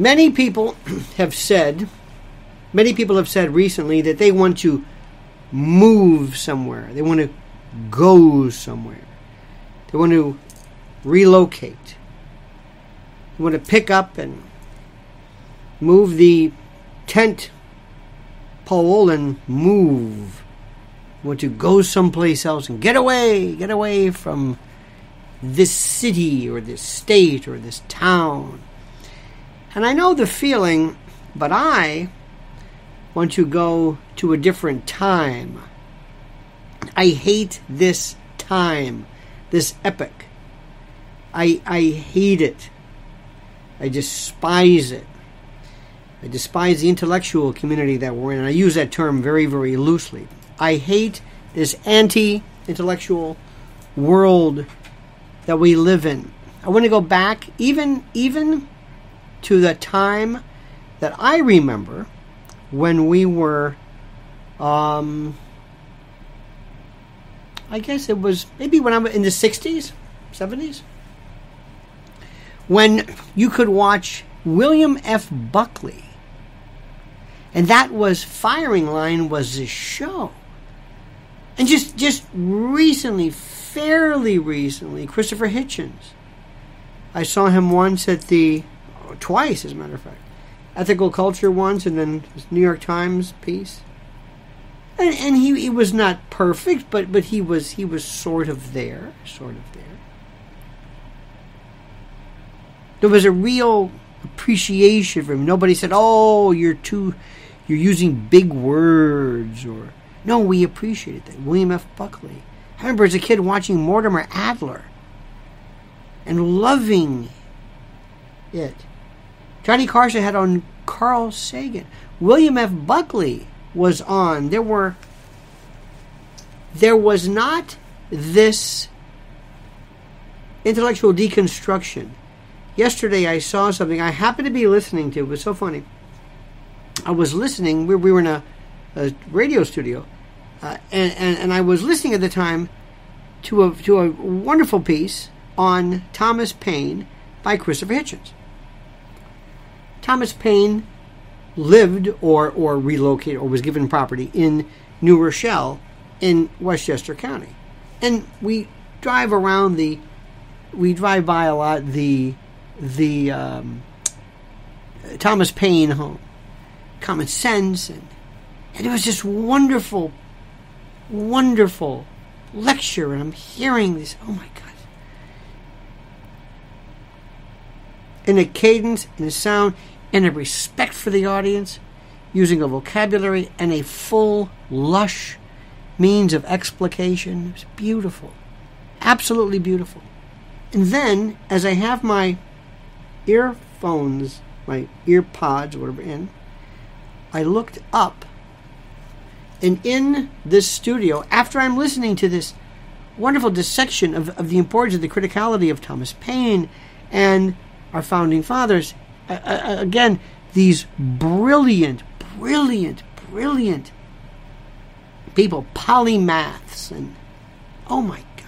Many people have said, many people have said recently that they want to move somewhere. They want to go somewhere. They want to relocate. They want to pick up and move the tent pole and move. They want to go someplace else and get away, get away from this city or this state or this town. And I know the feeling, but I want to go to a different time. I hate this time, this epoch. I, I hate it. I despise it. I despise the intellectual community that we're in. I use that term very, very loosely. I hate this anti intellectual world that we live in. I want to go back even even to the time that I remember when we were, um, I guess it was maybe when I was in the 60s, 70s, when you could watch William F. Buckley. And that was Firing Line was a show. And just just recently, fairly recently, Christopher Hitchens. I saw him once at the twice, as a matter of fact. Ethical Culture once, and then New York Times piece. And, and he, he was not perfect, but, but he was he was sort of there, sort of there. There was a real appreciation for him. Nobody said, "Oh, you're too, you're using big words," or no, we appreciated that. William F. Buckley. I remember as a kid watching Mortimer Adler and loving it. Johnny Carson had on Carl Sagan. William F. Buckley was on. There were there was not this intellectual deconstruction. Yesterday I saw something I happened to be listening to. It was so funny. I was listening. We, we were in a, a radio studio, uh, and, and and I was listening at the time to a to a wonderful piece on Thomas Paine by Christopher Hitchens. Thomas Paine lived or, or relocated or was given property in New Rochelle in Westchester County. And we drive around the, we drive by a lot the, the um, Thomas Paine home, Common Sense, and, and it was just wonderful, wonderful lecture. And I'm hearing this, oh my God. In a cadence, in a sound, and a respect for the audience, using a vocabulary and a full, lush means of explication. It was beautiful. Absolutely beautiful. And then, as I have my earphones, my ear pods, whatever, in, I looked up. And in this studio, after I'm listening to this wonderful dissection of, of the importance of the criticality of Thomas Paine and our founding fathers, uh, again, these brilliant, brilliant, brilliant people, polymaths, and oh my God,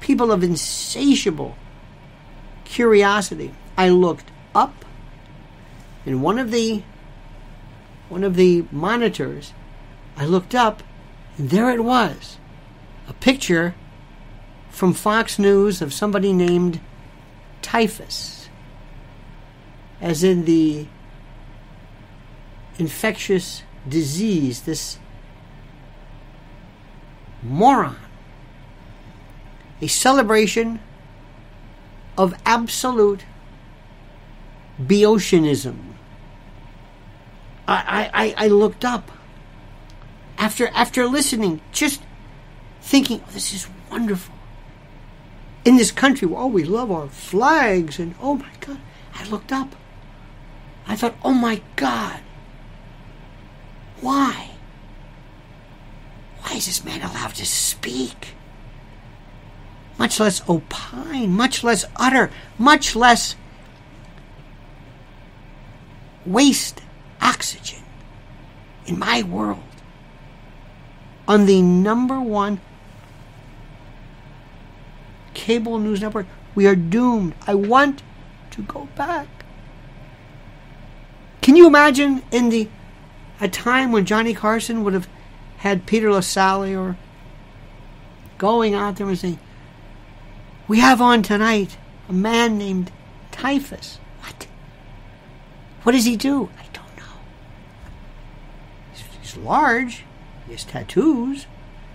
people of insatiable curiosity. I looked up, in one of the one of the monitors, I looked up, and there it was, a picture from Fox News of somebody named typhus, as in the infectious disease, this moron. A celebration of absolute Boeotianism. I, I, I looked up after after listening, just thinking, oh, this is wonderful in this country oh, we love our flags, and oh my God, I looked up. I thought, oh my God, why? Why is this man allowed to speak? Much less opine, much less utter, much less waste oxygen in my world on the number one cable news network. We are doomed. I want to go back. Can you imagine in the a time when Johnny Carson would have had Peter Lassally or going out there and saying, We have on tonight a man named Typhus. What? What does he do? I don't know. He's, he's large. He has tattoos.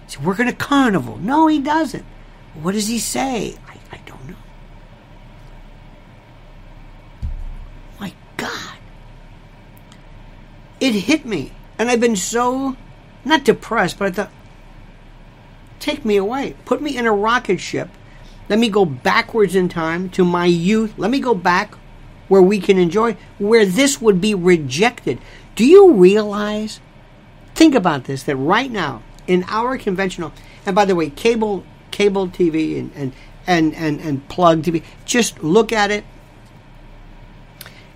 He's working a carnival. No, he doesn't. What does he say? I, I don't know. My God. It hit me. And I've been so, not depressed, but I thought, take me away. Put me in a rocket ship. Let me go backwards in time to my youth. Let me go back where we can enjoy, where this would be rejected. Do you realize? Think about this that right now, in our conventional, and by the way, cable cable TV and, and, and, and, and plug TV, just look at it.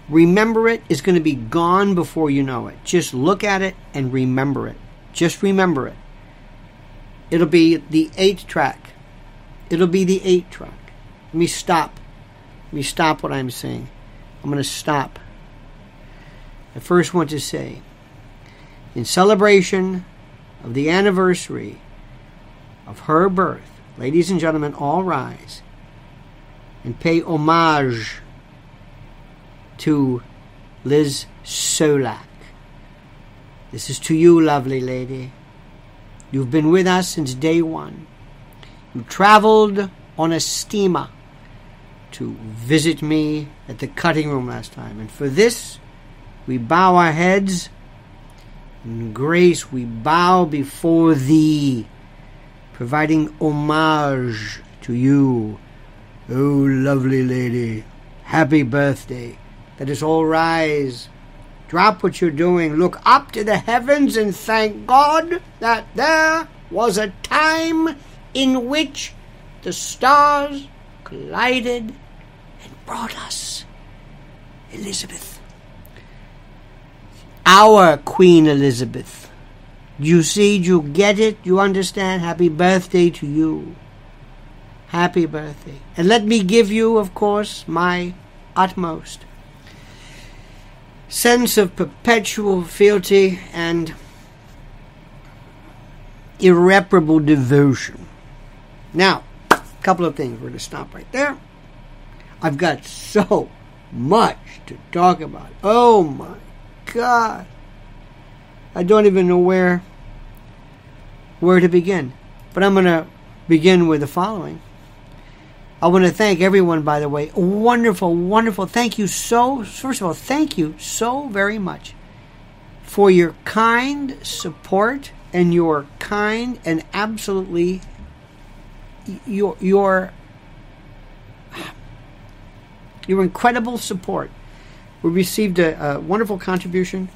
Remember it is going to be gone before you know it. Just look at it and remember it. Just remember it. It'll be the eighth track. It'll be the eighth track. Let me stop. Let me stop what I'm saying. I'm going to stop. I first want to say, in celebration of the anniversary of her birth, ladies and gentlemen, all rise and pay homage to Liz Solak. This is to you, lovely lady. You've been with us since day one. You traveled on a steamer to visit me at the cutting room last time. And for this, we bow our heads. In grace, we bow before thee, providing homage to you. Oh, lovely lady, happy birthday. Let us all rise. Drop what you're doing. Look up to the heavens and thank God that there was a time in which the stars collided and brought us Elizabeth. Our Queen Elizabeth. You see, you get it, you understand. Happy birthday to you. Happy birthday. And let me give you, of course, my utmost sense of perpetual fealty and irreparable devotion. Now, a couple of things. We're going to stop right there. I've got so much to talk about. Oh my God. I don't even know where where to begin. But I'm going to begin with the following. I want to thank everyone, by the way. Wonderful, wonderful. Thank you so, first of all, thank you so very much for your kind support and your kind and absolutely your your your incredible support. We received a, a wonderful contribution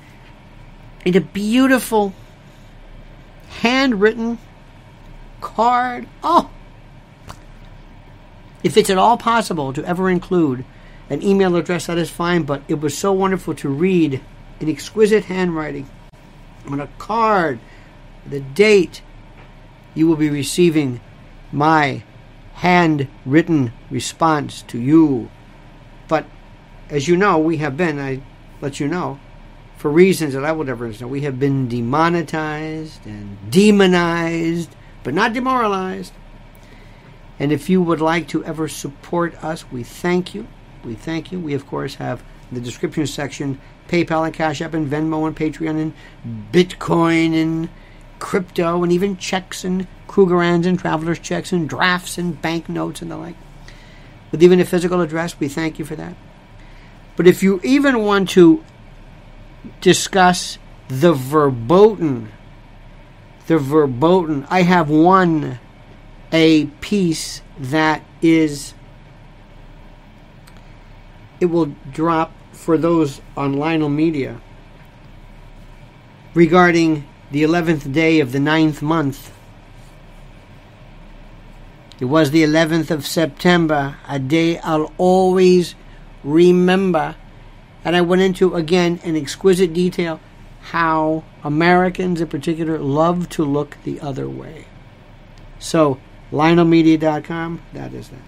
a beautiful handwritten card. Oh, if it's at all possible to ever include an email address, that is fine, but it was so wonderful to read in exquisite handwriting on a card, the date you will be receiving my handwritten response to you. But as you know, we have been, I let you know, for reasons that I will never understand. we have been demonetized and demonized, but not demoralized. And if you would like to ever support us, we thank you. We thank you. We, of course, have the description section PayPal and Cash App and Venmo and Patreon and Bitcoin and crypto and even checks and Krugerrands and traveler's checks and drafts and banknotes and the like. With even a physical address, we thank you for that. But if you even want to discuss the verboten, the verboten, I have one a piece that is it will drop for those on Lionel Media regarding the 11th day of the ninth month. It was the 11th of September, a day I'll always remember. And I went into, again, in exquisite detail, how Americans in particular love to look the other way. So, LionelMedia.com. That is that.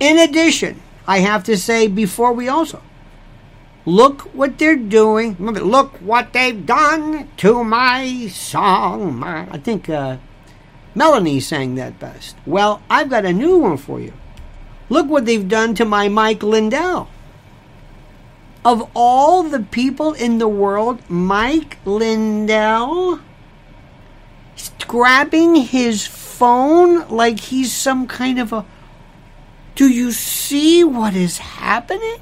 In addition, I have to say before we also look what they're doing. Remember, look what they've done to my song. My, I think uh, Melanie sang that best. Well, I've got a new one for you. Look what they've done to my Mike Lindell. Of all the people in the world, Mike Lindell grabbing his phone like he's some kind of a. Do you see what is happening?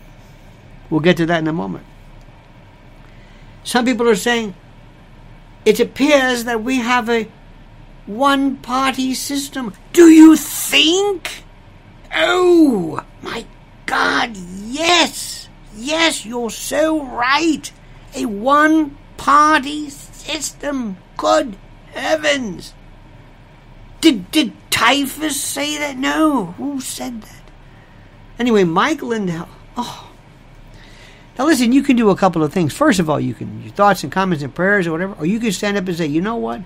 We'll get to that in a moment. Some people are saying it appears that we have a one party system. Do you think? Oh, my God, yes! Yes, you're so right. A one party system. Good heavens. Did, did typhus say that? No. Who said that? Anyway, Mike Lindell. Oh. Now listen, you can do a couple of things. First of all, you can your thoughts and comments and prayers or whatever, or you can stand up and say, you know what?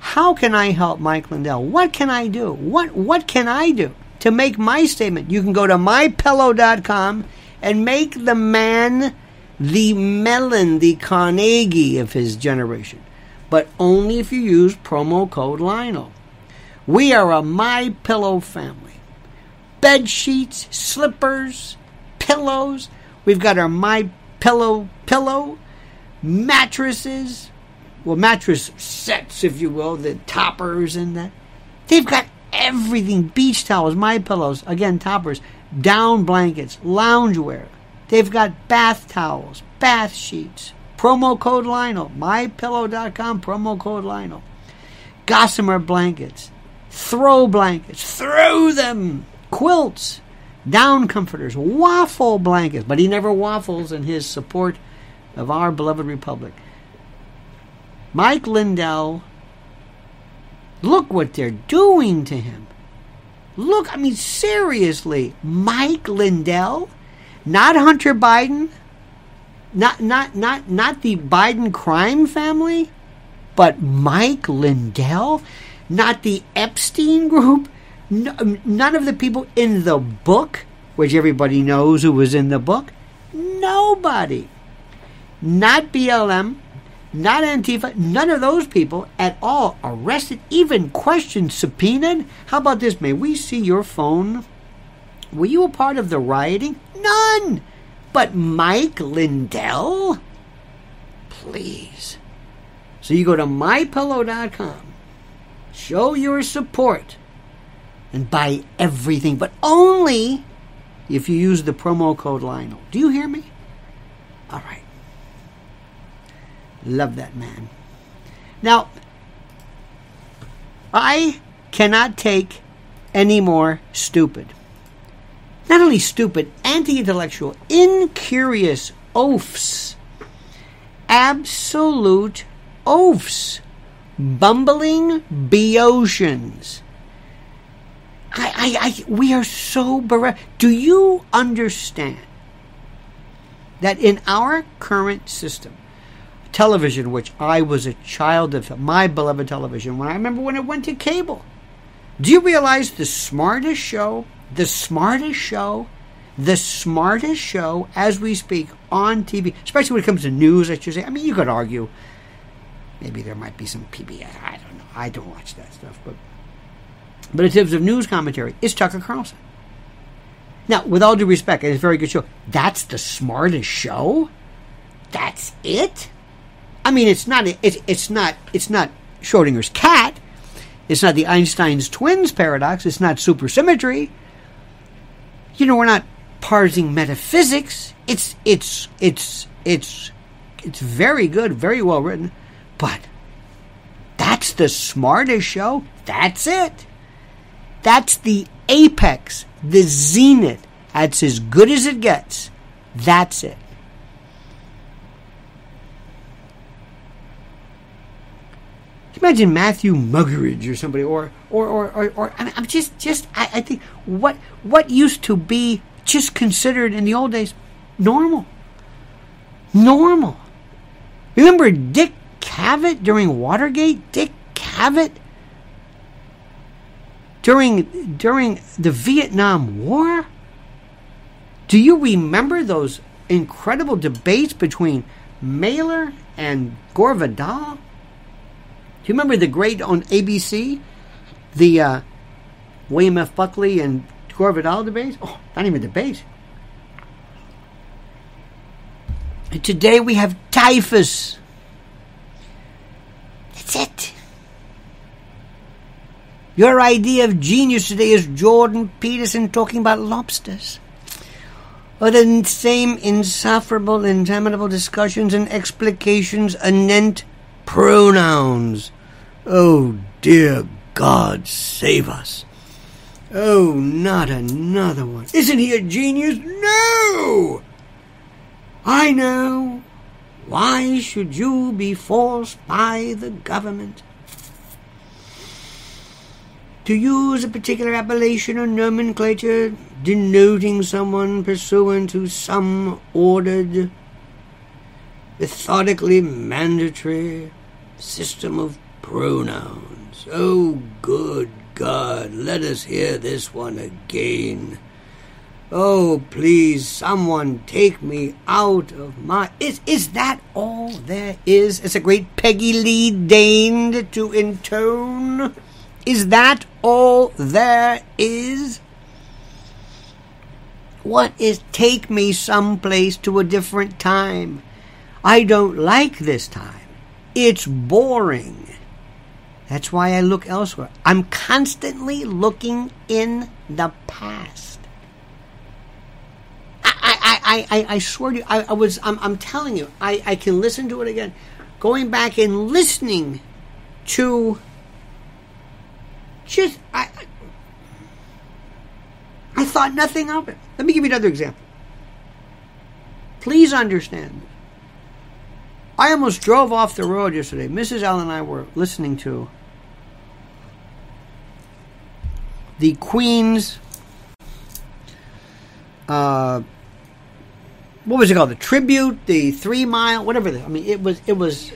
How can I help Mike Lindell? What can I do? What what can I do to make my statement? You can go to mypillow.com and make the man the Mellon, the Carnegie of his generation. But only if you use promo code Lionel. We are a My Pillow family. Bed sheets, slippers, pillows. We've got our My Pillow pillow, mattresses, well, mattress sets, if you will, the toppers and that. They've got everything: beach towels, my pillows, again toppers, down blankets, loungewear. They've got bath towels, bath sheets. Promo code Lionel, mypillow.com, promo code Lionel. Gossamer blankets, throw blankets, throw them, quilts, down comforters, waffle blankets, but he never waffles in his support of our beloved republic. Mike Lindell, look what they're doing to him. Look, I mean, seriously, Mike Lindell, not Hunter Biden, not not not not the Biden crime family, but Mike Lindell, not the Epstein group, no, um, none of the people in the book, which everybody knows who was in the book, nobody, not BLM, not Antifa, none of those people at all arrested, even questioned, subpoenaed. How about this? May we see your phone? Were you a part of the rioting? None! But Mike Lindell? Please. So you go to mypillow.com, show your support, and buy everything, but only if you use the promo code Lionel. Do you hear me? All right. Love that man. Now, I cannot take any more stupid. Not only stupid, anti intellectual, incurious oafs. Absolute oafs. Bumbling Boeotians. I, I, I, we are so bereft. Do you understand that in our current system, television, which I was a child of, my beloved television, when I remember when it went to cable. Do you realize the smartest show, the smartest show, the smartest show as we speak on TV, especially when it comes to news, I should say. I mean, you could argue maybe there might be some PBS. I don't know. I don't watch that stuff, but but in terms of news commentary, it's Tucker Carlson. Now, with all due respect, it's a very good show. That's the smartest show. That's it. I mean, it's not it's it's not it's not Schrodinger's cat. It's not the Einstein's twins paradox. It's not supersymmetry. You know, we're not parsing metaphysics. It's it's it's it's it's very good, very well written, but that's the smartest show. That's it. That's the apex, the zenith. That's as good as it gets. That's it. Imagine Matthew Muggeridge or somebody, or or or or, or I am just just I, I think what what used to be just considered in the old days normal, normal. Remember Dick Cavett during Watergate? Dick Cavett. during during the Vietnam War? Do you remember those incredible debates between Mailer and Gore Vidal? Do you remember the great on ABC, the uh, William F. Buckley and Gore Vidal debate? Oh, not even debate. And today we have typhus. That's it. Your idea of genius today is Jordan Peterson talking about lobsters. Or the same insufferable, interminable discussions and explications anent pronouns. Oh, dear God, save us. Oh, not another one. Isn't he a genius? No! I know. Why should you be forced by the government to use a particular appellation or nomenclature denoting someone pursuant to some ordered, methodically mandatory system of pronouns? Oh, good God, let us hear this one again. Oh, please, someone take me out of my. Is, is that all there is? It's a great Peggy Lee deigned to intone? Is that all there is? What is take me someplace to a different time? I don't like this time. It's boring. That's why I look elsewhere. I'm constantly looking in the past. I, I, I, I swear to you, I, I was, I'm, I'm telling you, I, I can listen to it again. Going back and listening to just, I, I thought nothing of it. Let me give you another example. Please understand. I almost drove off the road yesterday. Mrs. Allen and I were listening to the Queen's uh, what was it called? The tribute, the three mile, whatever. I mean, it was it was.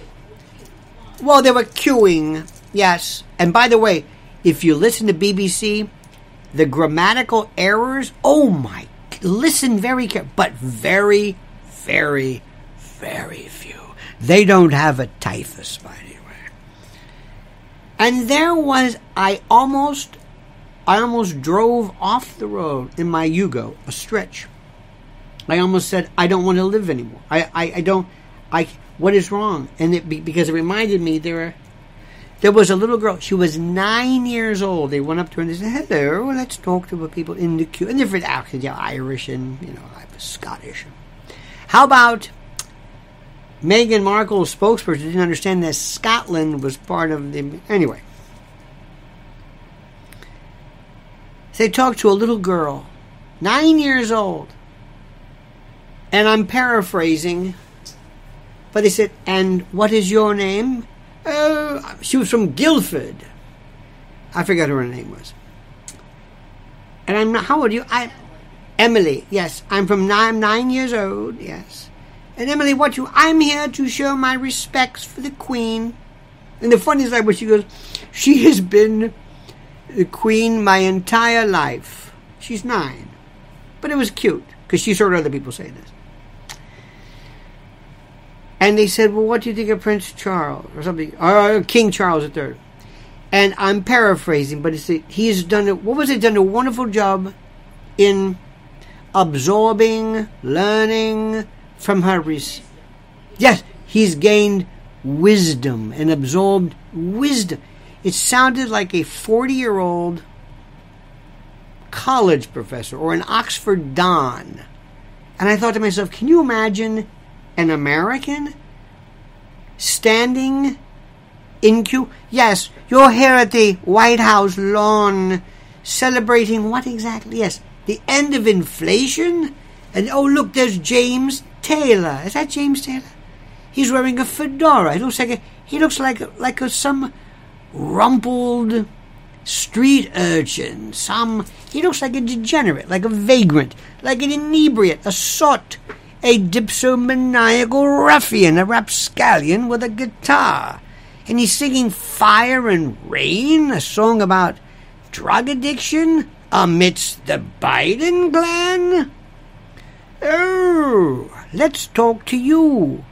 Well, they were queuing, yes. And by the way, if you listen to BBC, the grammatical errors. Oh my! Listen very carefully, but very, very, very few. They don't have a typhus, by the way. And there was, I almost, I almost drove off the road in my Yugo, a stretch I almost said, I don't want to live anymore. I, I, I don't, I, what is wrong? And it, because it reminded me there, were, there was a little girl. She was nine years old. They went up to her and they said, "Hello, let's talk to the people in the queue." And different accents, yeah, Irish and you know, I was Scottish. How about Meghan Markle's spokesperson didn't understand that Scotland was part of the anyway. They talked to a little girl, nine years old, and I'm paraphrasing, but they said, And what is your name? Uh, she was from Guildford. I forgot what her name was. And I'm not, how old are you? I, Emily, yes. I'm from nine, nine years old, yes. And Emily, what you, I'm here to show my respects for the Queen. And the funny thing was she goes, she has been the Queen my entire life. She's nine. But it was cute, because she heard other people say this. And they said, "Well, what do you think of Prince Charles or something, or King Charles III?" And I'm paraphrasing, but it's he has done it. What was it? Done a wonderful job in absorbing, learning from her. Res- yes, he's gained wisdom and absorbed wisdom. It sounded like a 40 year old college professor or an Oxford Don. And I thought to myself, can you imagine an American standing in queue? Yes, you're here at the White House lawn celebrating what exactly? Yes, the end of inflation? And oh, look, there's James Taylor. Is that James Taylor? He's wearing a fedora. He looks like a, he looks like like a, some rumpled street urchin. Some he looks like a degenerate, like a vagrant, like an inebriate, a sot a dipsomaniacal ruffian, a rapscallion with a guitar. And he's singing Fire and Rain, a song about drug addiction amidst the Biden clan? Oh, let's talk to you.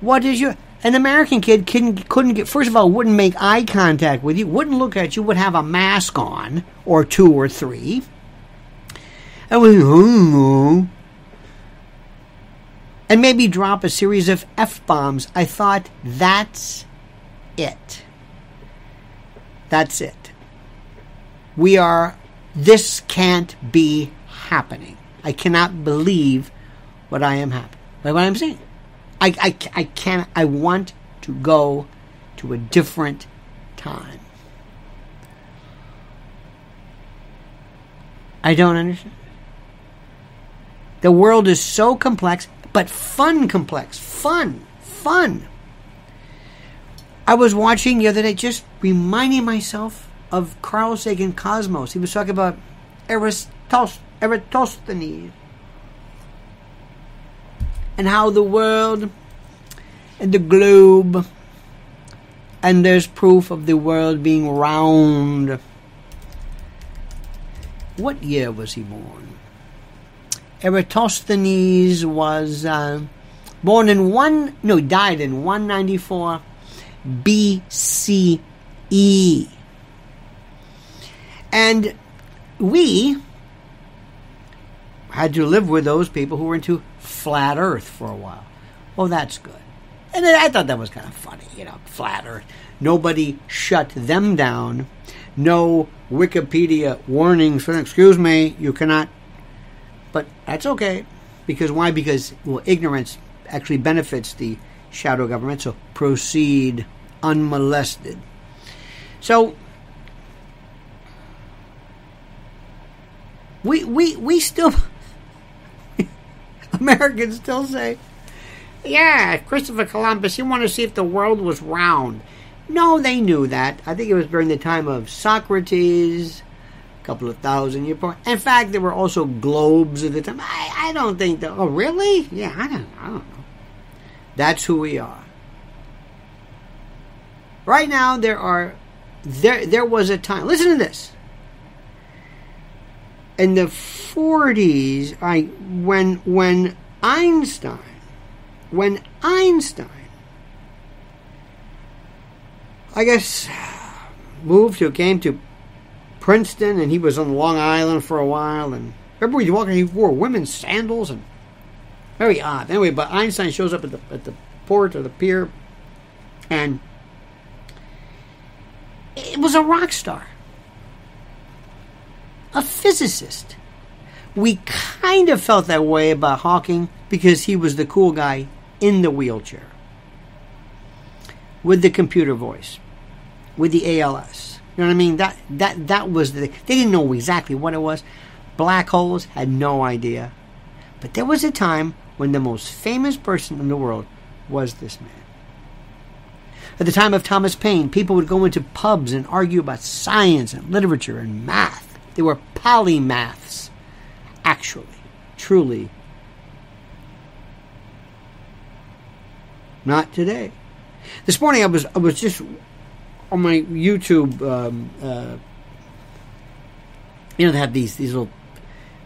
What is your. An American kid couldn't, couldn't get, first of all, wouldn't make eye contact with you, wouldn't look at you, would have a mask on, or two or three. And was, oh, hmm. and maybe drop a series of F bombs. I thought, that's it. That's it. We are, this can't be happening. I cannot believe what I am happening, what I'm seeing. I, I, I can't, I want to go to a different time. I don't understand. The world is so complex, but fun complex. Fun. Fun. I was watching the other day, just reminding myself of Carl Sagan Cosmos. He was talking about Eratosthenes and how the world and the globe and there's proof of the world being round. What year was he born? Eratosthenes was uh, born in one, no, died in 194 BCE. And we had to live with those people who were into flat Earth for a while. Oh, that's good. And I thought that was kind of funny, you know, flat Earth. Nobody shut them down. No Wikipedia warnings. Excuse me, you cannot. But that's okay. Because why? Because, well, ignorance actually benefits the shadow government. So proceed unmolested. So we we we still Americans still say, yeah, Christopher Columbus, he wanted to see if the world was round. No, they knew that. I think it was during the time of Socrates, a couple of thousand years. In fact, there were also globes at the time. I, I don't think that. Oh, really? Yeah, I don't, I don't know. That's who we are. Right now, there are there there was a time. Listen to this in the 40s, I when when Einstein when Einstein I guess moved to came to Princeton and he was on Long Island for a while and remember he walking he wore women's sandals and very odd. Anyway, but Einstein shows up at the at the port or the pier and it was a rock star a physicist. We kind of felt that way about Hawking because he was the cool guy in the wheelchair with the computer voice, with the ALS. You know what I mean? That that that was the. They didn't know exactly what it was. Black holes had no idea, but there was a time when the most famous person in the world was this man. At the time of Thomas Paine, people would go into pubs and argue about science and literature and math. They were polymaths, actually, truly. Not today. This morning I was I was just on my YouTube. Um, uh, you know, they have these these little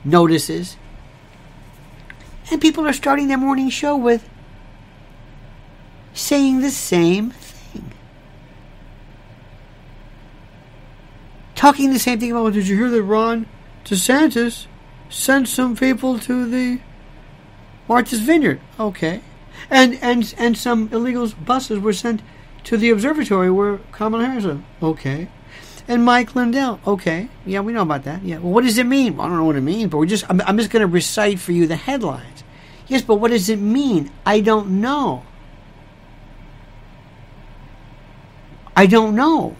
notices, and people are starting their morning show with saying the same talking the same thing about. Did you hear that Ron DeSantis sent some people to the Martha's Vineyard? Okay, and and and some illegal buses were sent to the observatory where Kamala Harris. Was. Okay, and Mike Lindell. Okay, yeah, we know about that. Yeah, well, what does it mean? Well, I don't know what it means, but we're just. I'm, I'm just going to recite for you the headlines. Yes, but what does it mean? I don't know. I don't know.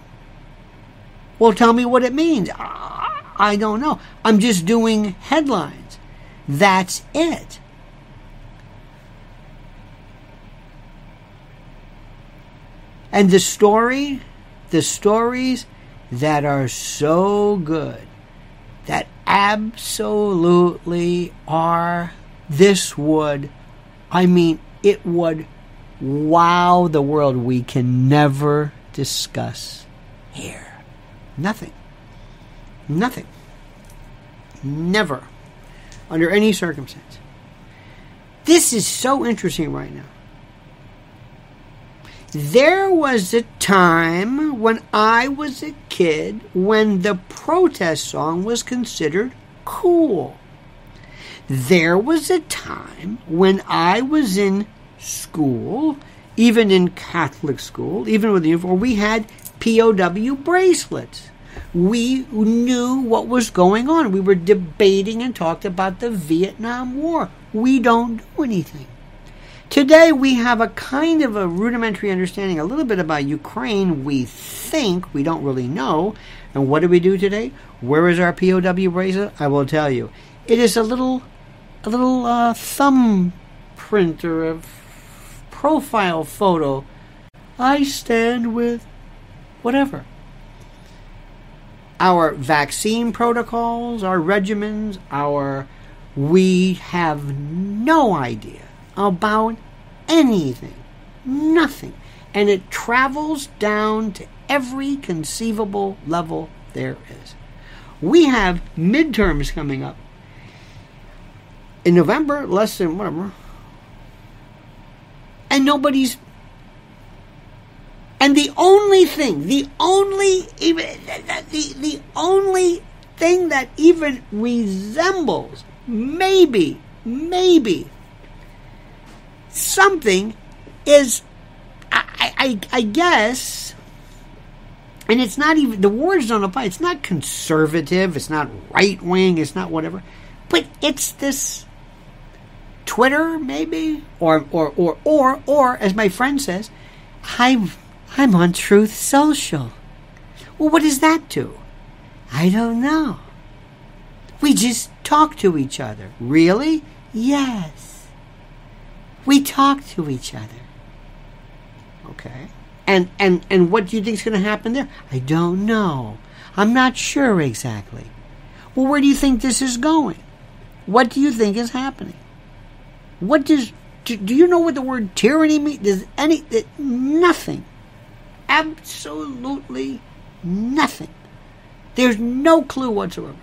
Well, tell me what it means. I don't know. I'm just doing headlines. That's it. And the story, the stories that are so good, that absolutely are, this would, I mean, it would wow the world. We can never discuss here. Nothing. Nothing. Never. Under any circumstance. This is so interesting right now. There was a time when I was a kid when the protest song was considered cool. There was a time when I was in school, even in Catholic school, even with the uniform, we had POW bracelets. We knew what was going on. We were debating and talked about the Vietnam War. We don't do anything. Today we have a kind of a rudimentary understanding, a little bit about Ukraine. We think we don't really know. And what do we do today? Where is our POW bracelet? I will tell you. It is a little, a little uh, thumb print or a profile photo. I stand with whatever. Our vaccine protocols, our regimens, our we have no idea about anything. Nothing. And it travels down to every conceivable level there is. We have midterms coming up. In November, less than whatever. And nobody's. And the only thing, the only, even, the, the only thing that even resembles, maybe, maybe, something is, I, I, I guess, and it's not even, the words don't apply. It's not conservative, it's not right wing, it's not whatever, but it's this Twitter, maybe, or, or, or, or, or, as my friend says, I'm, I'm on Truth Social. Well, what does that do? I don't know. We just talk to each other. Really? Yes. We talk to each other. Okay. And and and what do you think is going to happen there? I don't know. I'm not sure exactly. Well, where do you think this is going? What do you think is happening? What does do, do you know what the word tyranny means? Does any nothing. Absolutely nothing. There's no clue whatsoever.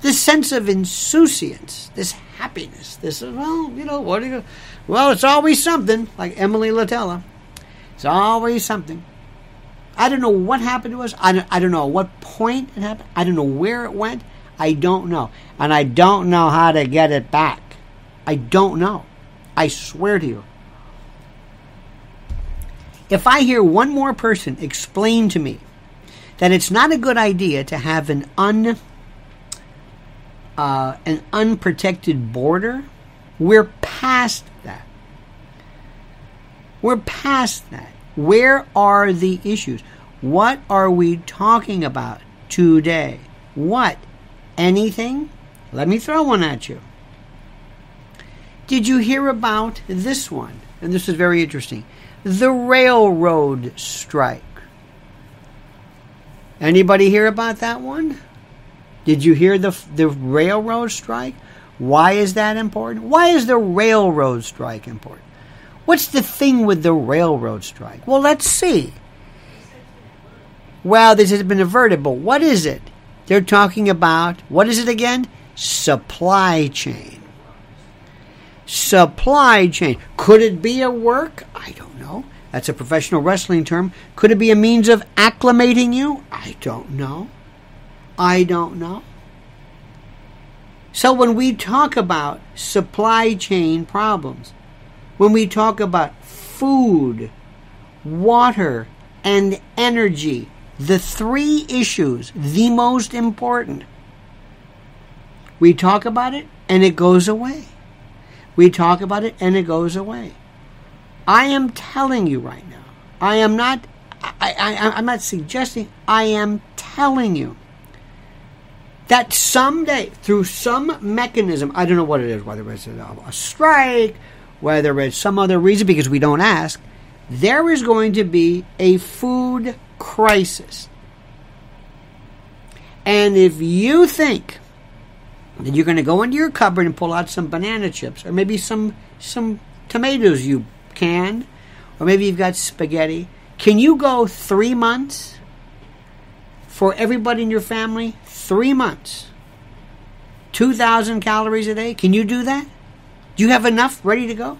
This sense of insouciance, this happiness, this well, you know, what you well, it's always something, like Emily Litella. It's always something. I don't know what happened to us. I don't, I don't know what point it happened. I don't know where it went. I don't know. And I don't know how to get it back. I don't know. I swear to you. If I hear one more person explain to me that it's not a good idea to have an un uh, an unprotected border, we're past that. We're past that. Where are the issues? What are we talking about today? What? Anything? Let me throw one at you. Did you hear about this one? And this is very interesting. The railroad strike. Anybody hear about that one? Did you hear the the railroad strike? Why is that important? Why is the railroad strike important? What's the thing with the railroad strike? Well, let's see. Well, this has been averted, but what is it? They're talking about, what is it again? Supply chain. Supply chain. Could it be a work? I don't know. That's a professional wrestling term. Could it be a means of acclimating you? I don't know. I don't know. So when we talk about supply chain problems, when we talk about food, water, and energy, the three issues, the most important, we talk about it and it goes away. We talk about it and it goes away. I am telling you right now. I am not. I, I, I'm not suggesting. I am telling you that someday, through some mechanism, I don't know what it is, whether it's a, a strike, whether it's some other reason, because we don't ask, there is going to be a food crisis. And if you think that you're going to go into your cupboard and pull out some banana chips, or maybe some some tomatoes you canned, or maybe you've got spaghetti, can you go three months for everybody in your family three months, 2,000 calories a day. Can you do that? Do you have enough ready to go?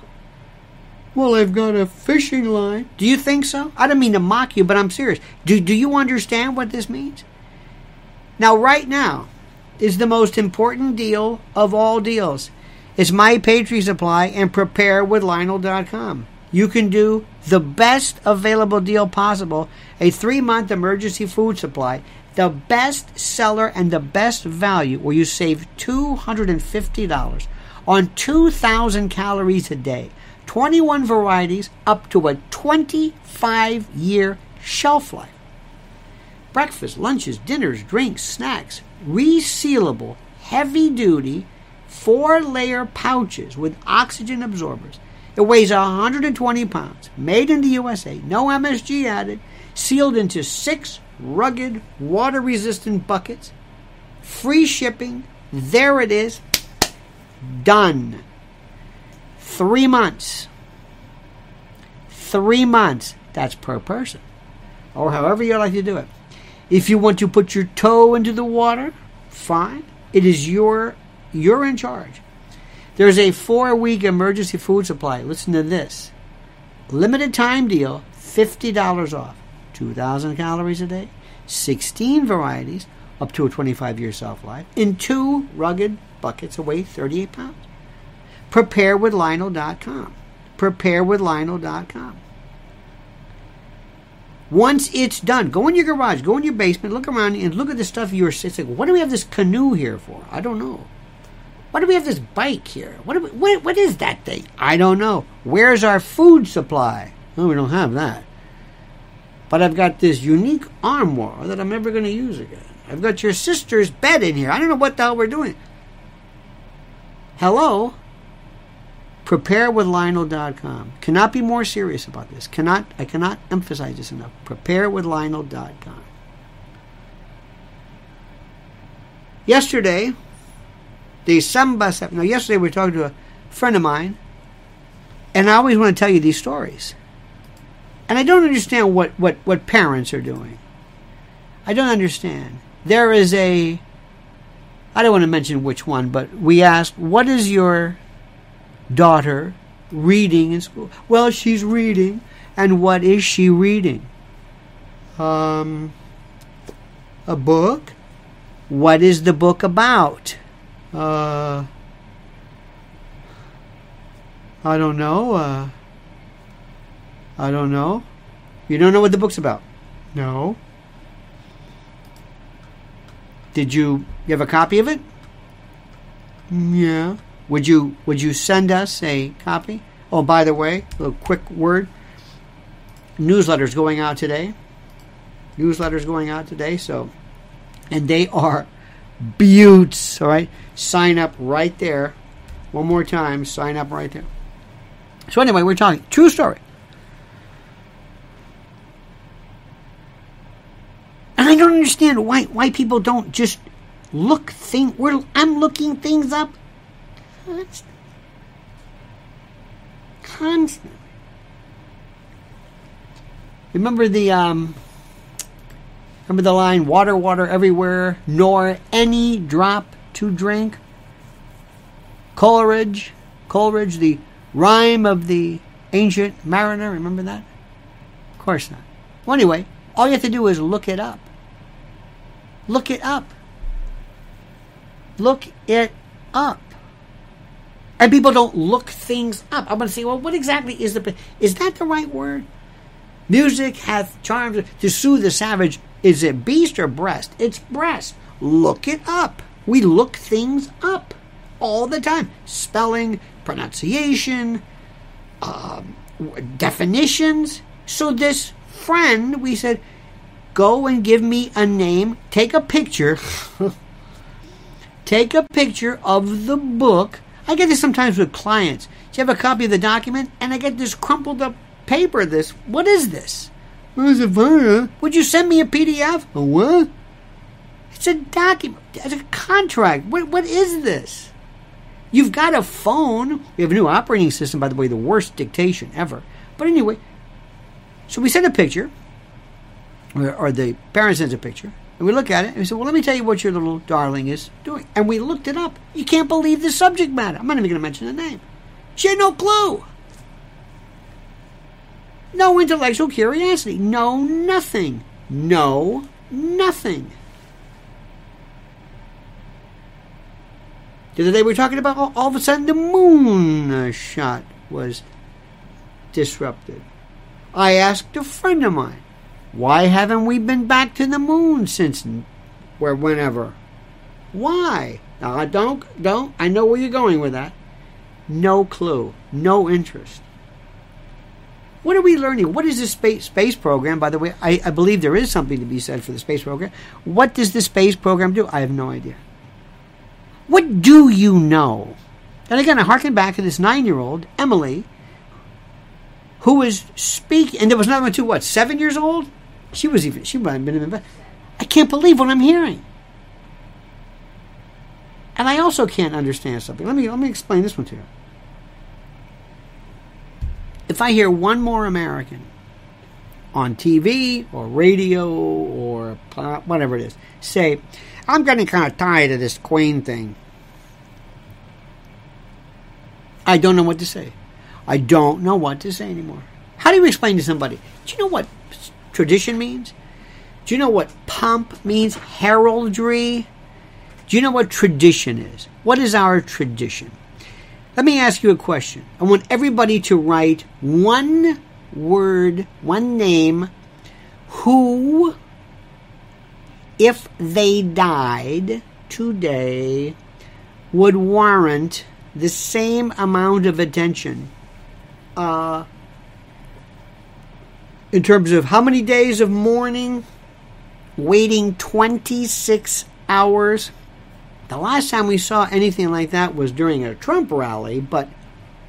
Well, I've got a fishing line. Do you think so? I don't mean to mock you, but I'm serious. Do, do you understand what this means? Now, right now is the most important deal of all deals. It's My Patriot Supply and PrepareWithLionel.com. You can do the best available deal possible a three month emergency food supply, the best seller and the best value, where you save $250 on 2,000 calories a day, 21 varieties, up to a 25 year shelf life. Breakfast, lunches, dinners, drinks, snacks, resealable, heavy duty, four layer pouches with oxygen absorbers. It weighs 120 pounds, made in the USA, no MSG added, sealed into six rugged, water resistant buckets. Free shipping. There it is. Done. Three months. Three months. That's per person. Or however you like to do it. If you want to put your toe into the water, fine. It is your you're in charge. There's a four week emergency food supply. Listen to this. Limited time deal, $50 off. 2,000 calories a day, 16 varieties, up to a 25 year shelf life, in two rugged buckets that weigh 38 pounds. Prepare with Lionel.com. Prepare with PrepareWithLionel.com. Once it's done, go in your garage, go in your basement, look around, and look at the stuff you're. It's like, what do we have this canoe here for? I don't know. Why do we have this bike here? What, we, what, what is that thing? I don't know. Where's our food supply? Oh, we don't have that. But I've got this unique armoire that I'm never going to use again. I've got your sister's bed in here. I don't know what the hell we're doing. Hello? PrepareWithLionel.com. Cannot be more serious about this. Cannot I cannot emphasize this enough. PrepareWithLionel.com. Yesterday, the Samba Now, yesterday we were talking to a friend of mine, and I always want to tell you these stories. And I don't understand what, what, what parents are doing. I don't understand. There is a, I don't want to mention which one, but we asked, what is your daughter reading in school? Well, she's reading. And what is she reading? Um, a book. What is the book about? Uh, I don't know. Uh, I don't know. You don't know what the book's about? No. Did you you have a copy of it? Yeah. Would you would you send us a copy? Oh, by the way, a quick word. Newsletters going out today. Newsletters going out today, so and they are buttes, all right? Sign up right there. One more time, sign up right there. So anyway, we're talking true story. And I don't understand why why people don't just look thing. We're I'm looking things up constantly. Constantly. Remember the um, remember the line water water everywhere nor any drop to drink coleridge coleridge the rhyme of the ancient mariner remember that? Of course not. Well anyway all you have to do is look it up. Look it up. Look it up and people don't look things up i'm going to say well what exactly is the is that the right word Music hath charms to soothe the savage. Is it beast or breast? It's breast. Look it up. We look things up all the time. Spelling, pronunciation, um, definitions. So this friend, we said, go and give me a name. Take a picture. take a picture of the book. I get this sometimes with clients. Do you have a copy of the document? And I get this crumpled up paper this. What is this? What's it for? Would you send me a PDF? A what? It's a document. It's a contract. What, what is this? You've got a phone. We have a new operating system, by the way, the worst dictation ever. But anyway, so we send a picture, or, or the parent sends a picture. And we look at it and we said, Well, let me tell you what your little darling is doing. And we looked it up. You can't believe the subject matter. I'm not even going to mention the name. She had no clue. No intellectual curiosity. No nothing. No nothing. The other day we were talking about all, all of a sudden the moon shot was disrupted. I asked a friend of mine, why haven't we been back to the moon since where whenever? Why? Now, I don't don't I know where you're going with that. No clue, no interest. What are we learning? What is the space space program? By the way, I, I believe there is something to be said for the space program. What does the space program do? I have no idea. What do you know? And again, I harken back to this nine-year-old Emily, who was speaking, and there was another one too. What, seven years old? She was even. She might have been in I can't believe what I'm hearing. And I also can't understand something. Let me let me explain this one to you. If I hear one more American on TV or radio or whatever it is say, I'm getting kind of tired of this Queen thing. I don't know what to say. I don't know what to say anymore. How do you explain to somebody? Do you know what tradition means? Do you know what pomp means? Heraldry? Do you know what tradition is? What is our tradition? Let me ask you a question. I want everybody to write one word, one name, who, if they died today, would warrant the same amount of attention uh, in terms of how many days of mourning, waiting 26 hours. The last time we saw anything like that was during a Trump rally, but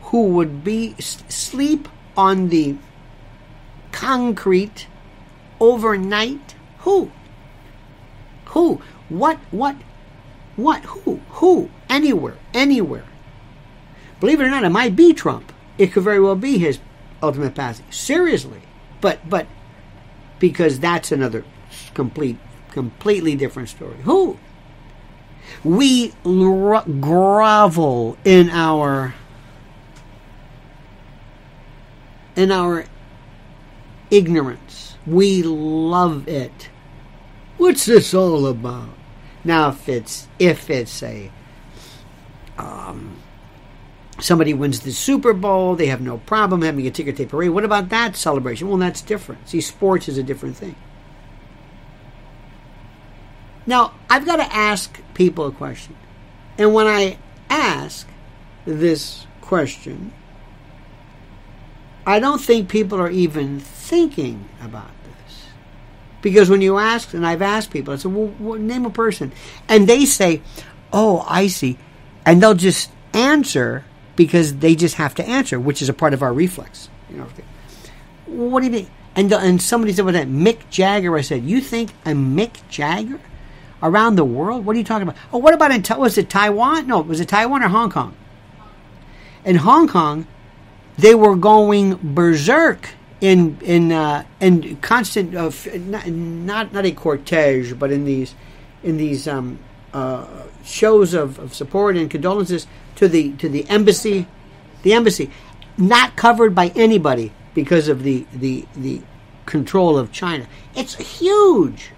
who would be sleep on the concrete overnight? Who? Who? What? What? What? Who? Who? Anywhere? Anywhere? Believe it or not, it might be Trump. It could very well be his ultimate passing. Seriously, but but because that's another complete, completely different story. Who? We grovel in our in our ignorance. We love it. What's this all about? Now, if it's if it's a um, somebody wins the Super Bowl, they have no problem having a ticker tape parade. What about that celebration? Well, that's different. See, sports is a different thing. Now, I've got to ask people a question. And when I ask this question, I don't think people are even thinking about this. Because when you ask, and I've asked people, I said, well, name a person. And they say, oh, I see. And they'll just answer because they just have to answer, which is a part of our reflex. You know, what do you mean? And and somebody said, "What that Mick Jagger?" I said, "You think I'm Mick Jagger around the world? What are you talking about? Oh, what about in was it Taiwan? No, was it Taiwan or Hong Kong? In Hong Kong, they were going berserk in in uh, in constant uh, not, not not a cortege, but in these in these um, uh, shows of, of support and condolences to the to the embassy, the embassy, not covered by anybody because of the the the control of China. It's huge.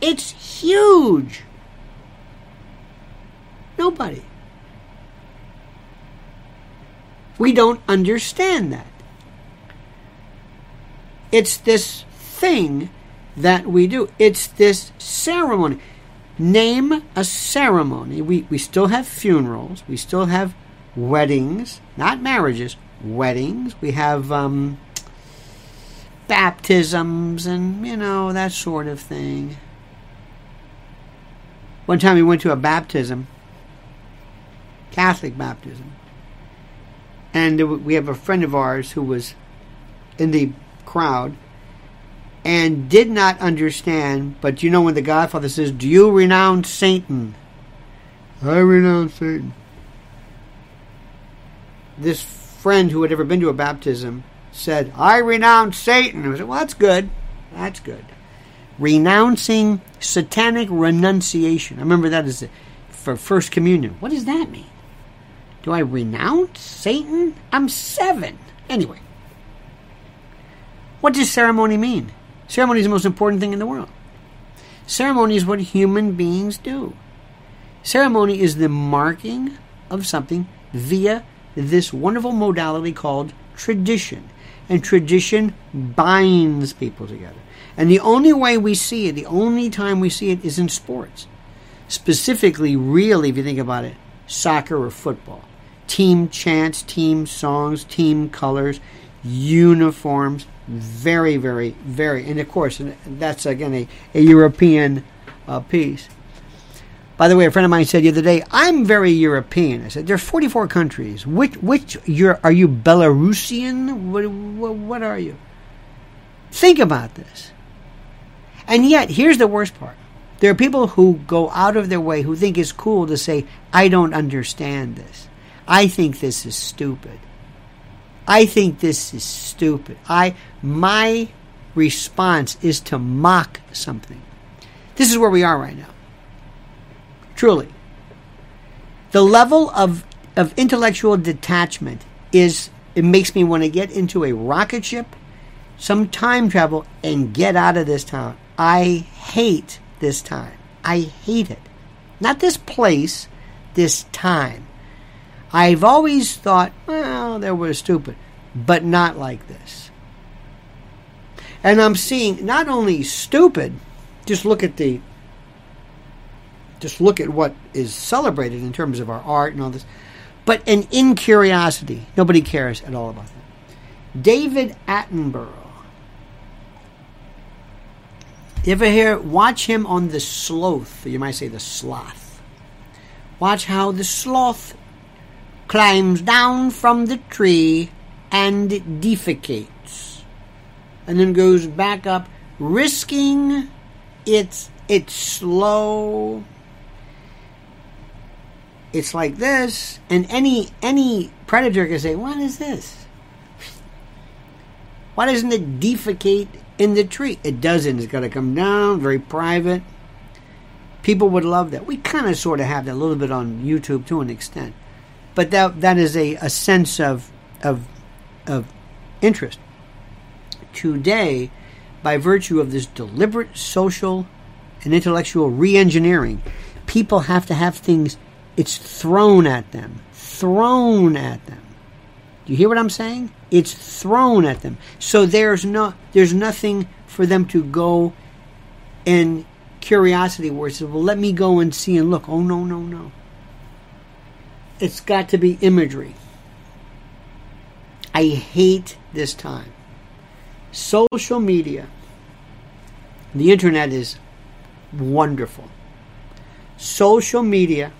It's huge. Nobody. We don't understand that. It's this thing that we do. It's this ceremony. Name a ceremony. We, we still have funerals. We still have weddings, not marriages, weddings. We have um, baptisms and, you know, that sort of thing. One time we went to a baptism, Catholic baptism, and we have a friend of ours who was in the crowd and did not understand. But you know, when the Godfather says, Do you renounce Satan? I renounce Satan. This friend who had ever been to a baptism said, I renounce Satan. I said, Well, that's good. That's good. renouncing satanic renunciation. I remember that as a, for First Communion. What does that mean? Do I renounce Satan? I'm seven. Anyway, what does ceremony mean? Ceremony is the most important thing in the world. Ceremony is what human beings do. Ceremony is the marking of something via this wonderful modality called tradition. And tradition binds people together. And the only way we see it, the only time we see it is in sports. Specifically, really, if you think about it, soccer or football. Team chants, team songs, team colors, uniforms. Very, very, very. And of course, and that's again a, a European uh, piece. By the way, a friend of mine said the other day, "I'm very European." I said, "There's 44 countries. Which which are you Belarusian? What, what, what are you?" Think about this. And yet, here's the worst part. There are people who go out of their way who think it's cool to say, "I don't understand this. I think this is stupid. I think this is stupid." I my response is to mock something. This is where we are right now. Truly. The level of, of intellectual detachment is, it makes me want to get into a rocket ship, some time travel, and get out of this town. I hate this time. I hate it. Not this place, this time. I've always thought, well, they were stupid, but not like this. And I'm seeing not only stupid, just look at the just look at what is celebrated in terms of our art and all this, but an incuriosity. Nobody cares at all about that. David Attenborough. You ever hear, watch him on the sloth, you might say the sloth. Watch how the sloth climbs down from the tree and defecates, and then goes back up, risking its its slow it's like this, and any any predator can say, "What is this? Why doesn't it defecate in the tree?" It doesn't. It's got to come down, very private. People would love that. We kind of sort of have that a little bit on YouTube to an extent, but that that is a, a sense of of of interest. Today, by virtue of this deliberate social and intellectual re-engineering, people have to have things it's thrown at them. Thrown at them. Do you hear what I'm saying? It's thrown at them. So there's no there's nothing for them to go in curiosity where it says, Well let me go and see and look. Oh no, no, no. It's got to be imagery. I hate this time. Social media. The internet is wonderful. Social media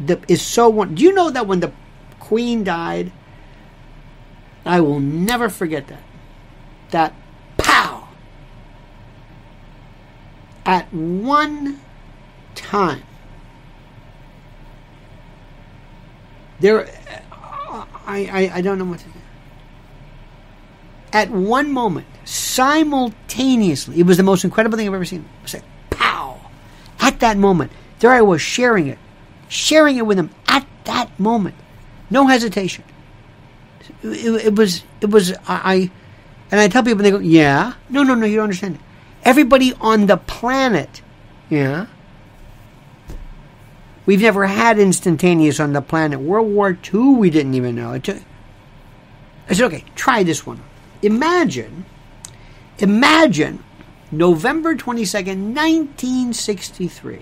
the, is so. wonderful. Do you know that when the Queen died, I will never forget that. That pow at one time there I, I, I don't know what to do. At one moment, simultaneously, it was the most incredible thing I've ever seen. Was like pow! At that moment, there I was sharing it sharing it with them at that moment. No hesitation. It, it was, it was, I, and I tell people, they go, yeah. No, no, no, you don't understand. Everybody on the planet, yeah. We've never had instantaneous on the planet. World War II, we didn't even know. I said, okay, try this one. Imagine, imagine November 22nd, 1963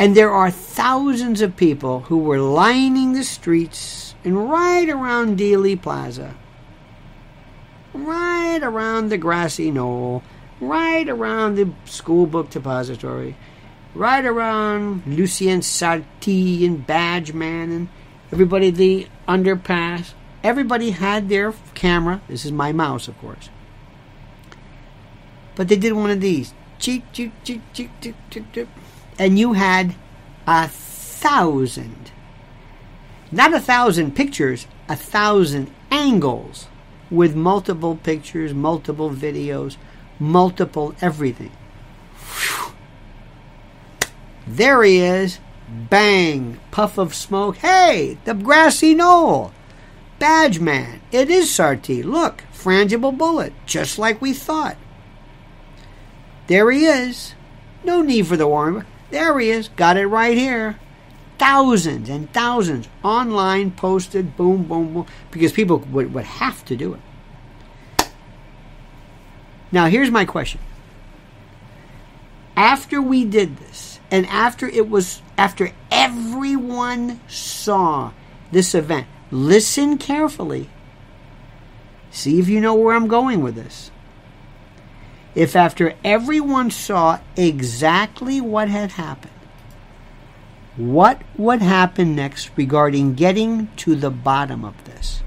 and there are thousands of people who were lining the streets and right around Dealey Plaza, right around the grassy knoll, right around the school book depository, right around Lucien Sarti and Badgeman and everybody the underpass. Everybody had their camera. This is my mouse, of course. But they did one of these. And you had a thousand, not a thousand pictures, a thousand angles with multiple pictures, multiple videos, multiple everything. Whew. There he is. Bang! Puff of smoke. Hey, the grassy knoll. Badge man. It is Sarti. Look, frangible bullet, just like we thought. There he is. No need for the warning. There he is. Got it right here. Thousands and thousands online posted. Boom, boom, boom. Because people would, would have to do it. Now, here's my question. After we did this, and after it was, after everyone saw this event, listen carefully. See if you know where I'm going with this if after everyone saw exactly what had happened, what would happen next regarding getting to the bottom of this?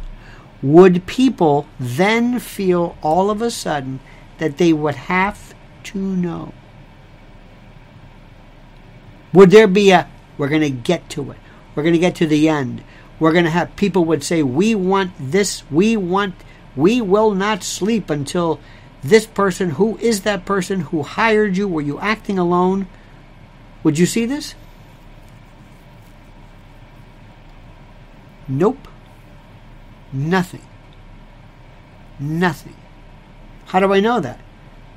Would people then feel all of a sudden that they would have to know? Would there be a, we're going to get to it, we're going to get to the end, we're going to have people would say, we want this, we want, we will not sleep until this person, who is that person who hired you? Were you acting alone? Would you see this? Nope. Nothing. Nothing. How do I know that?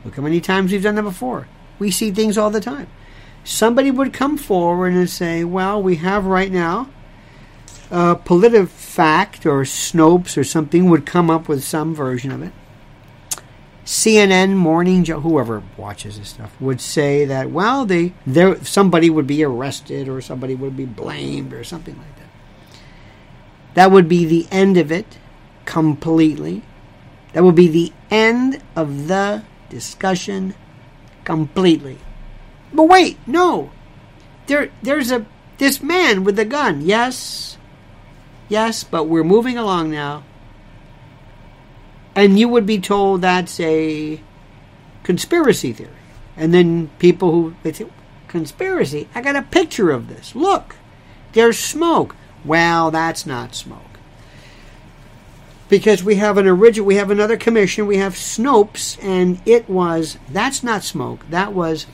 Look how many times we've done that before. We see things all the time. Somebody would come forward and say, Well, we have right now a PolitiFact or Snopes or something would come up with some version of it. CNN Morning Joe, whoever watches this stuff, would say that well, they there somebody would be arrested or somebody would be blamed or something like that. That would be the end of it completely. That would be the end of the discussion completely. But wait, no. There there's a this man with the gun. Yes. Yes, but we're moving along now and you would be told that's a conspiracy theory. And then people who they say, conspiracy, I got a picture of this. Look, there's smoke. Well, that's not smoke. Because we have an original, we have another commission, we have Snopes, and it was, that's not smoke, that was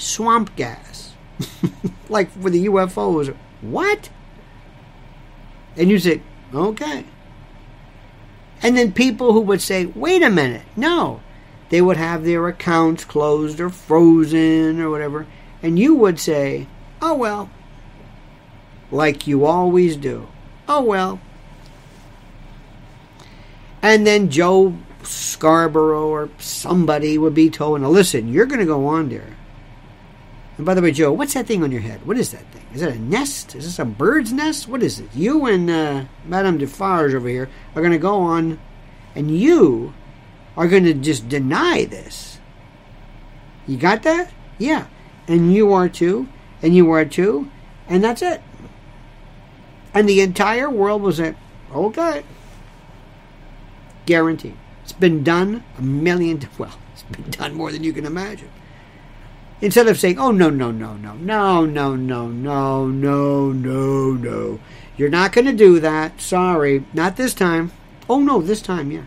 swamp gas. like for the UFOs. What? And you say, okay. And then people who would say, wait a minute, no. They would have their accounts closed or frozen or whatever. And you would say, oh well. Like you always do. Oh well. And then Joe Scarborough or somebody would be told, now listen, you're going to go on there. And by the way, Joe, what's that thing on your head? What is that thing? Is it a nest? Is this a bird's nest? What is it? You and uh, Madame Defarge over here are going to go on, and you are going to just deny this. You got that? Yeah. And you are too, and you are too, and that's it. And the entire world was like, okay. Guaranteed. It's been done a million, well, it's been done more than you can imagine. Instead of saying, oh, no, no, no, no, no, no, no, no, no, no, no. You're not going to do that. Sorry. Not this time. Oh, no, this time, yeah.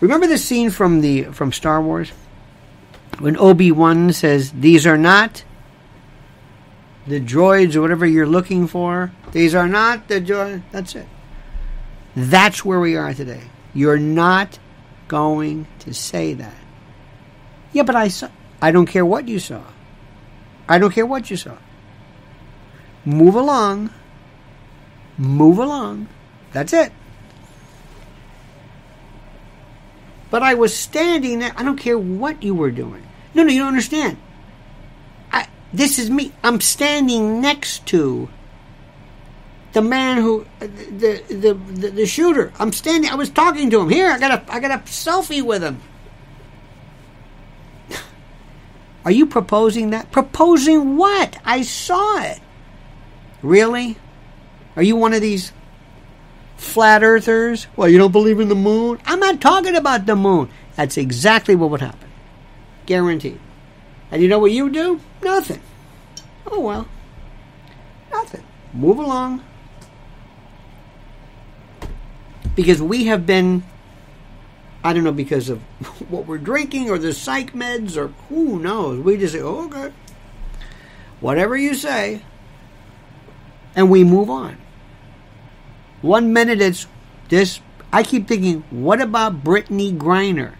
Remember the scene from the from Star Wars? When Obi-Wan says, these are not the droids or whatever you're looking for. These are not the droids. That's it. That's where we are today. You're not going to say that. Yeah, but I saw. I don't care what you saw. I don't care what you saw. Move along. Move along. That's it. But I was standing there. I don't care what you were doing. No, no, you don't understand. I, this is me. I'm standing next to the man who the, the the the shooter. I'm standing. I was talking to him. Here, I got a I got a selfie with him. Are you proposing that? Proposing what? I saw it. Really? Are you one of these flat earthers? Well, you don't believe in the moon? I'm not talking about the moon. That's exactly what would happen. Guaranteed. And you know what you do? Nothing. Oh, well. Nothing. Move along. because we have been, I don't know, because of what we're drinking or the psych meds or who knows. We just say, oh, okay, whatever you say, and we move on. One minute it's this. I keep thinking, what about Brittney Griner?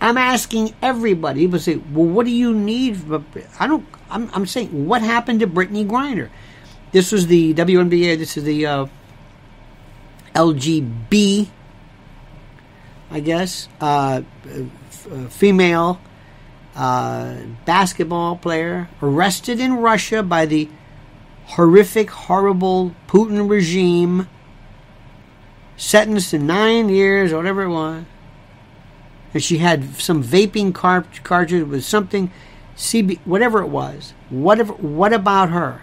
I'm asking everybody. People say, "Well, what do you need?" I don't. I'm, I'm saying, what happened to Brittney Griner? This was the WNBA. This is the uh, LGB, I guess, uh, uh, female uh, basketball player arrested in Russia by the horrific, horrible Putin regime, sentenced to nine years or whatever it was. And she had some vaping car- cartridge with something, CB, whatever it was. Whatever. What about her?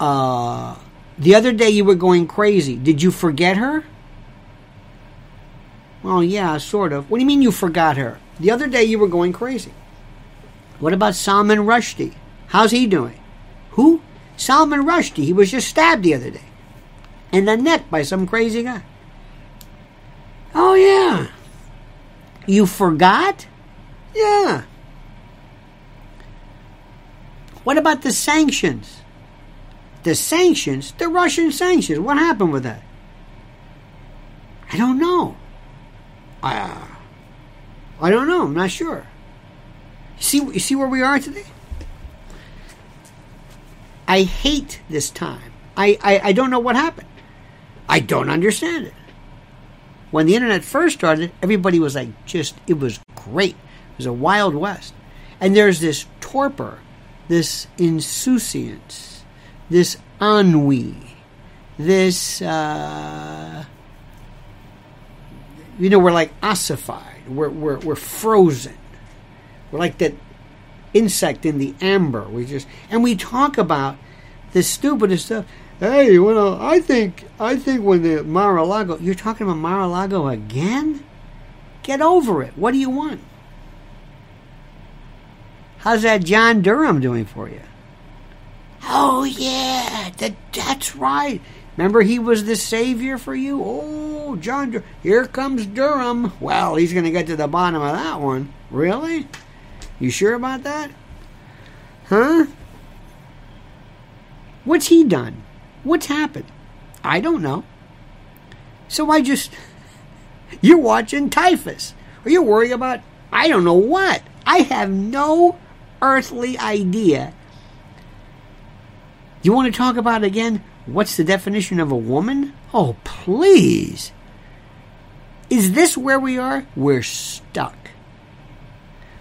Uh, the other day you were going crazy. Did you forget her? Well, yeah, sort of. What do you mean you forgot her? The other day you were going crazy. What about Salman Rushdie? How's he doing? Who? Salman Rushdie. He was just stabbed the other day in the neck by some crazy guy. Oh, yeah. You forgot? Yeah. What about the sanctions? The sanctions? The Russian sanctions. What happened with that? I don't know. I, uh, I don't know. I'm not sure. See, you see where we are today? I hate this time. I, I, I don't know what happened. I don't understand it. When the internet first started, everybody was like, just, it was great. It was a wild west. And there's this torpor, this insouciance, this ennui, this, uh, you know, we're like ossified. We're, we're, we're frozen. We're like that insect in the amber. We just, and we talk about the stupidest stuff. Hey, you know, I think I think when the Mar-a-Lago, you're talking about Mar-a-Lago again? Get over it. What do you want? How's that John Durham doing for you? Oh yeah, that that's right. Remember he was the savior for you? Oh, John, here comes Durham. Well, he's going to get to the bottom of that one. Really? You sure about that? Huh? What's he done? What's happened? I don't know. So I just. You're watching typhus. Or you're worrying about, I don't know what. I have no earthly idea. You want to talk about again what's the definition of a woman? Oh, please. Is this where we are? We're stuck.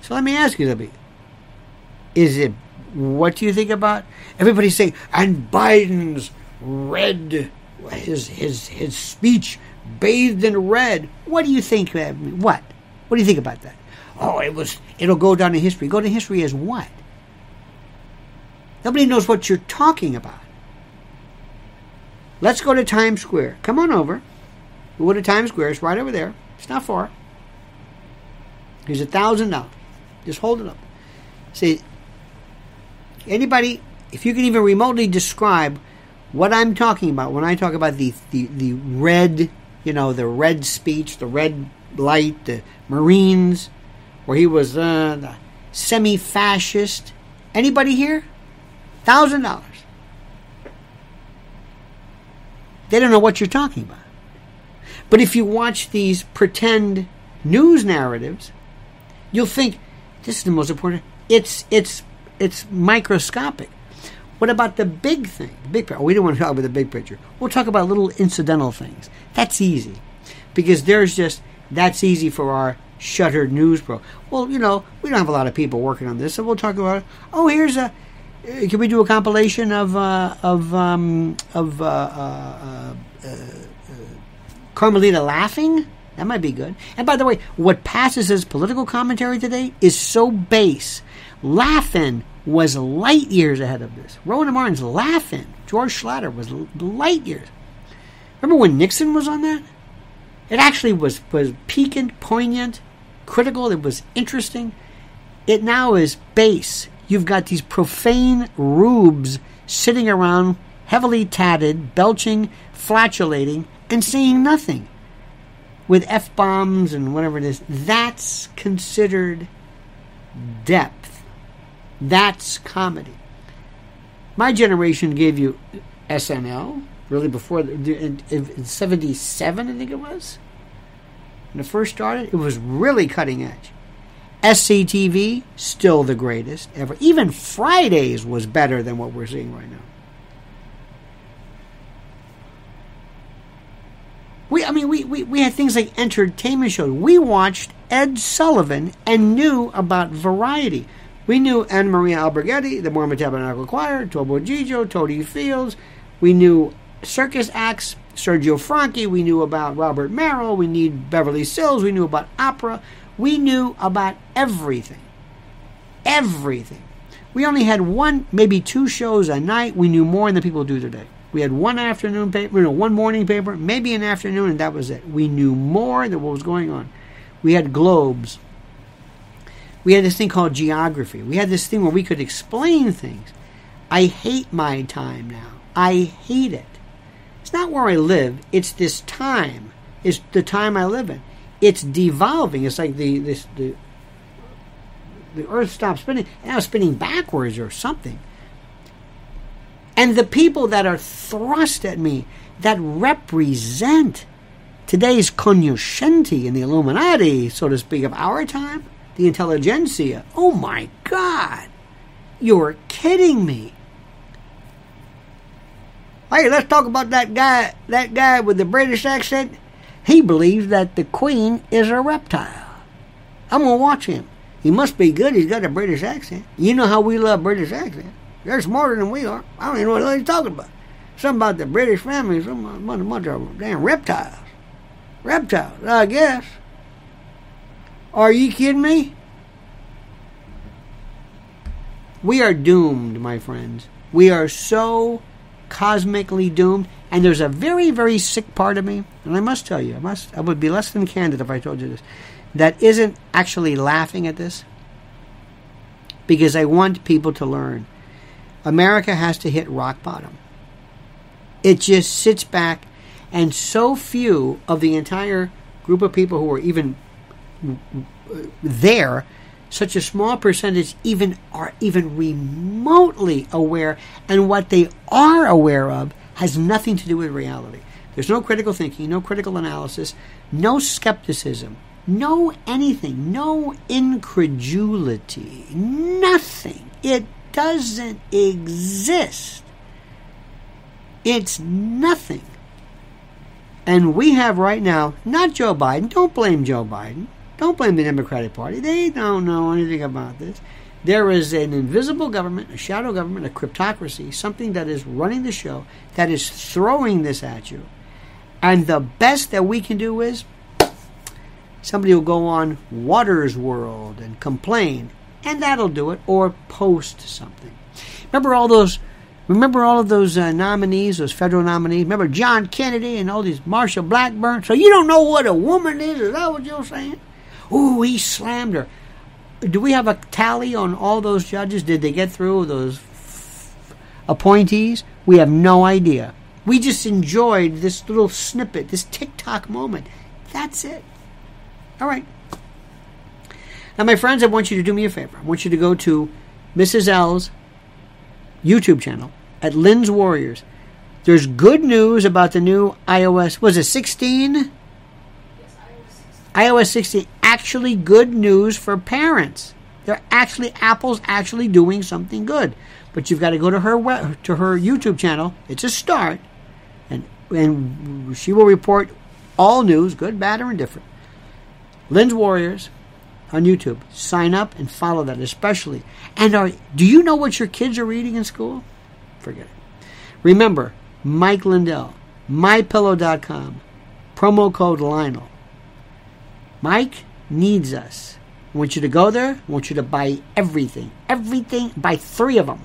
So let me ask you something. Is it what do you think about everybody's saying and Biden's red his his his speech bathed in red. What do you think? Uh, what? What do you think about that? Oh, it was. It'll go down in history. Go to history as what? Nobody knows what you're talking about. Let's go to Times Square. Come on over. We'll go to Times Square. It's right over there. It's not far. Here's a thousand dollars. Just hold it up. See, anybody, if you can even remotely describe what I'm talking about when I talk about the, the, the red, you know, the red speech, the red light, the Marines, where he was uh, the semi fascist. Anybody here? Thousand dollars. They don't know what you're talking about. But if you watch these pretend news narratives, you'll think this is the most important. It's it's it's microscopic. What about the big thing? The big picture. we don't want to talk about the big picture. We'll talk about little incidental things. That's easy. Because there's just that's easy for our shuttered news pro. Well, you know, we don't have a lot of people working on this, so we'll talk about oh, here's a can we do a compilation of uh, of um, of uh, uh, uh, uh Carmelita laughing? That might be good. And by the way, what passes as political commentary today is so base. Laugh-In was light years ahead of this. Rowan Martin's Laugh-In. George Schlatter was light years. Remember when Nixon was on that? It actually was, was piquant, poignant, critical. It was interesting. It now is base. You've got these profane rubes sitting around heavily tatted, belching, flatulating, and saying nothing with F bombs and whatever it is. That's considered depth. That's comedy. My generation gave you SNL, really before, in, in 77, I think it was. When it first started, it was really cutting edge. SCTV, still the greatest ever. Even Fridays was better than what we're seeing right now. We, I mean, we, we, we had things like entertainment shows. We watched Ed Sullivan and knew about variety. We knew Anna Maria Alberghetti, the Mormon Tabernacle Choir, Topo Gigio, Totie Fields. We knew circus acts, Sergio Franchi. We knew about Robert Merrill. We knew Beverly Sills. We knew about opera. We knew about everything. Everything. We only had one, maybe two shows a night. We knew more than people do today. We had one afternoon paper, one morning paper, maybe an afternoon, and that was it. We knew more than what was going on. We had globes. We had this thing called geography. We had this thing where we could explain things. I hate my time now. I hate it. It's not where I live. It's this time. It's the time I live in. It's devolving. It's like the this the the Earth stopped spinning, and now spinning backwards or something. And the people that are thrust at me, that represent today's cognoscenti in the Illuminati, so to speak, of our time, the intelligentsia. Oh my God! You're kidding me. Hey, let's talk about that guy, that guy with the British accent. He believes that the Queen is a reptile. I'm going to watch him. He must be good. He's got a British accent. You know how we love British accent. They're smarter than we are. I don't even know what he's talking about. Something about the British family, some bunch of damn reptiles. Reptiles, I guess. Are you kidding me? We are doomed, my friends. We are so cosmically doomed. And there's a very, very sick part of me, and I must tell you, I must I would be less than candid if I told you this, that isn't actually laughing at this. Because I want people to learn America has to hit rock bottom. It just sits back, and so few of the entire group of people who are even there, such a small percentage even are even remotely aware, and what they are aware of has nothing to do with reality. There's no critical thinking, no critical analysis, no skepticism, no anything, no incredulity, nothing. It doesn't exist. It's nothing. And we have right now, not Joe Biden, don't blame Joe Biden, don't blame the Democratic Party. They don't know anything about this. There is an invisible government, a shadow government, a cryptocracy, something that is running the show, that is throwing this at you. And the best that we can do is somebody will go on Watters' World and complain and that'll do it, or post something. Remember all those. Remember all of those uh, nominees, those federal nominees. Remember John Kennedy and all these Marsha Blackburn. So you don't know what a woman is? Is that what you're saying? Ooh, he slammed her. Do we have a tally on all those judges? Did they get through those f- appointees? We have no idea. We just enjoyed this little snippet, this TikTok moment. That's it. All right. Now, my friends, I want you to do me a favor. I want you to go to Mrs. L's YouTube channel at Lynn's Warriors. There's good news about the new iOS. Was it 16? Yes, iOS 16. Actually, good news for parents. They're actually Apple's actually doing something good. But you've got to go to her to her YouTube channel. It's a start, and she will report all news, good, bad, or indifferent. Lynn's Warriors on YouTube. Sign up and follow that, especially. And are, do you know what your kids are reading in school? Forget it. Remember, Mike Lindell, mypillow.com, promo code Lionel. Mike needs us. I want you to go there. I want you to buy everything. Everything. Buy three of them.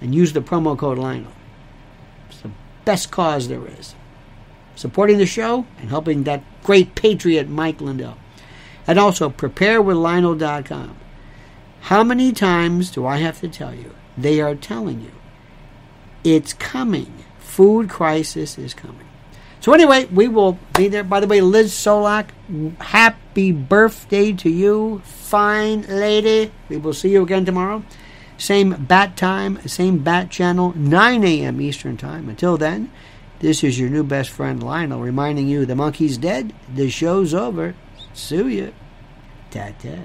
And use the promo code Lionel. Best cause there is. Supporting the show and helping that great patriot, Mike Lindell. And also, preparewithlionel.com. How many times do I have to tell you? They are telling you. It's coming. Food crisis is coming. So anyway, we will be there. By the way, Liz Solak, happy birthday to you, fine lady. We will see you again tomorrow. Same bat time, same bat channel, 9 a.m. Eastern Time. Until then, this is your new best friend Lionel reminding you the monkey's dead, the show's over. Sue ya. Ta ta.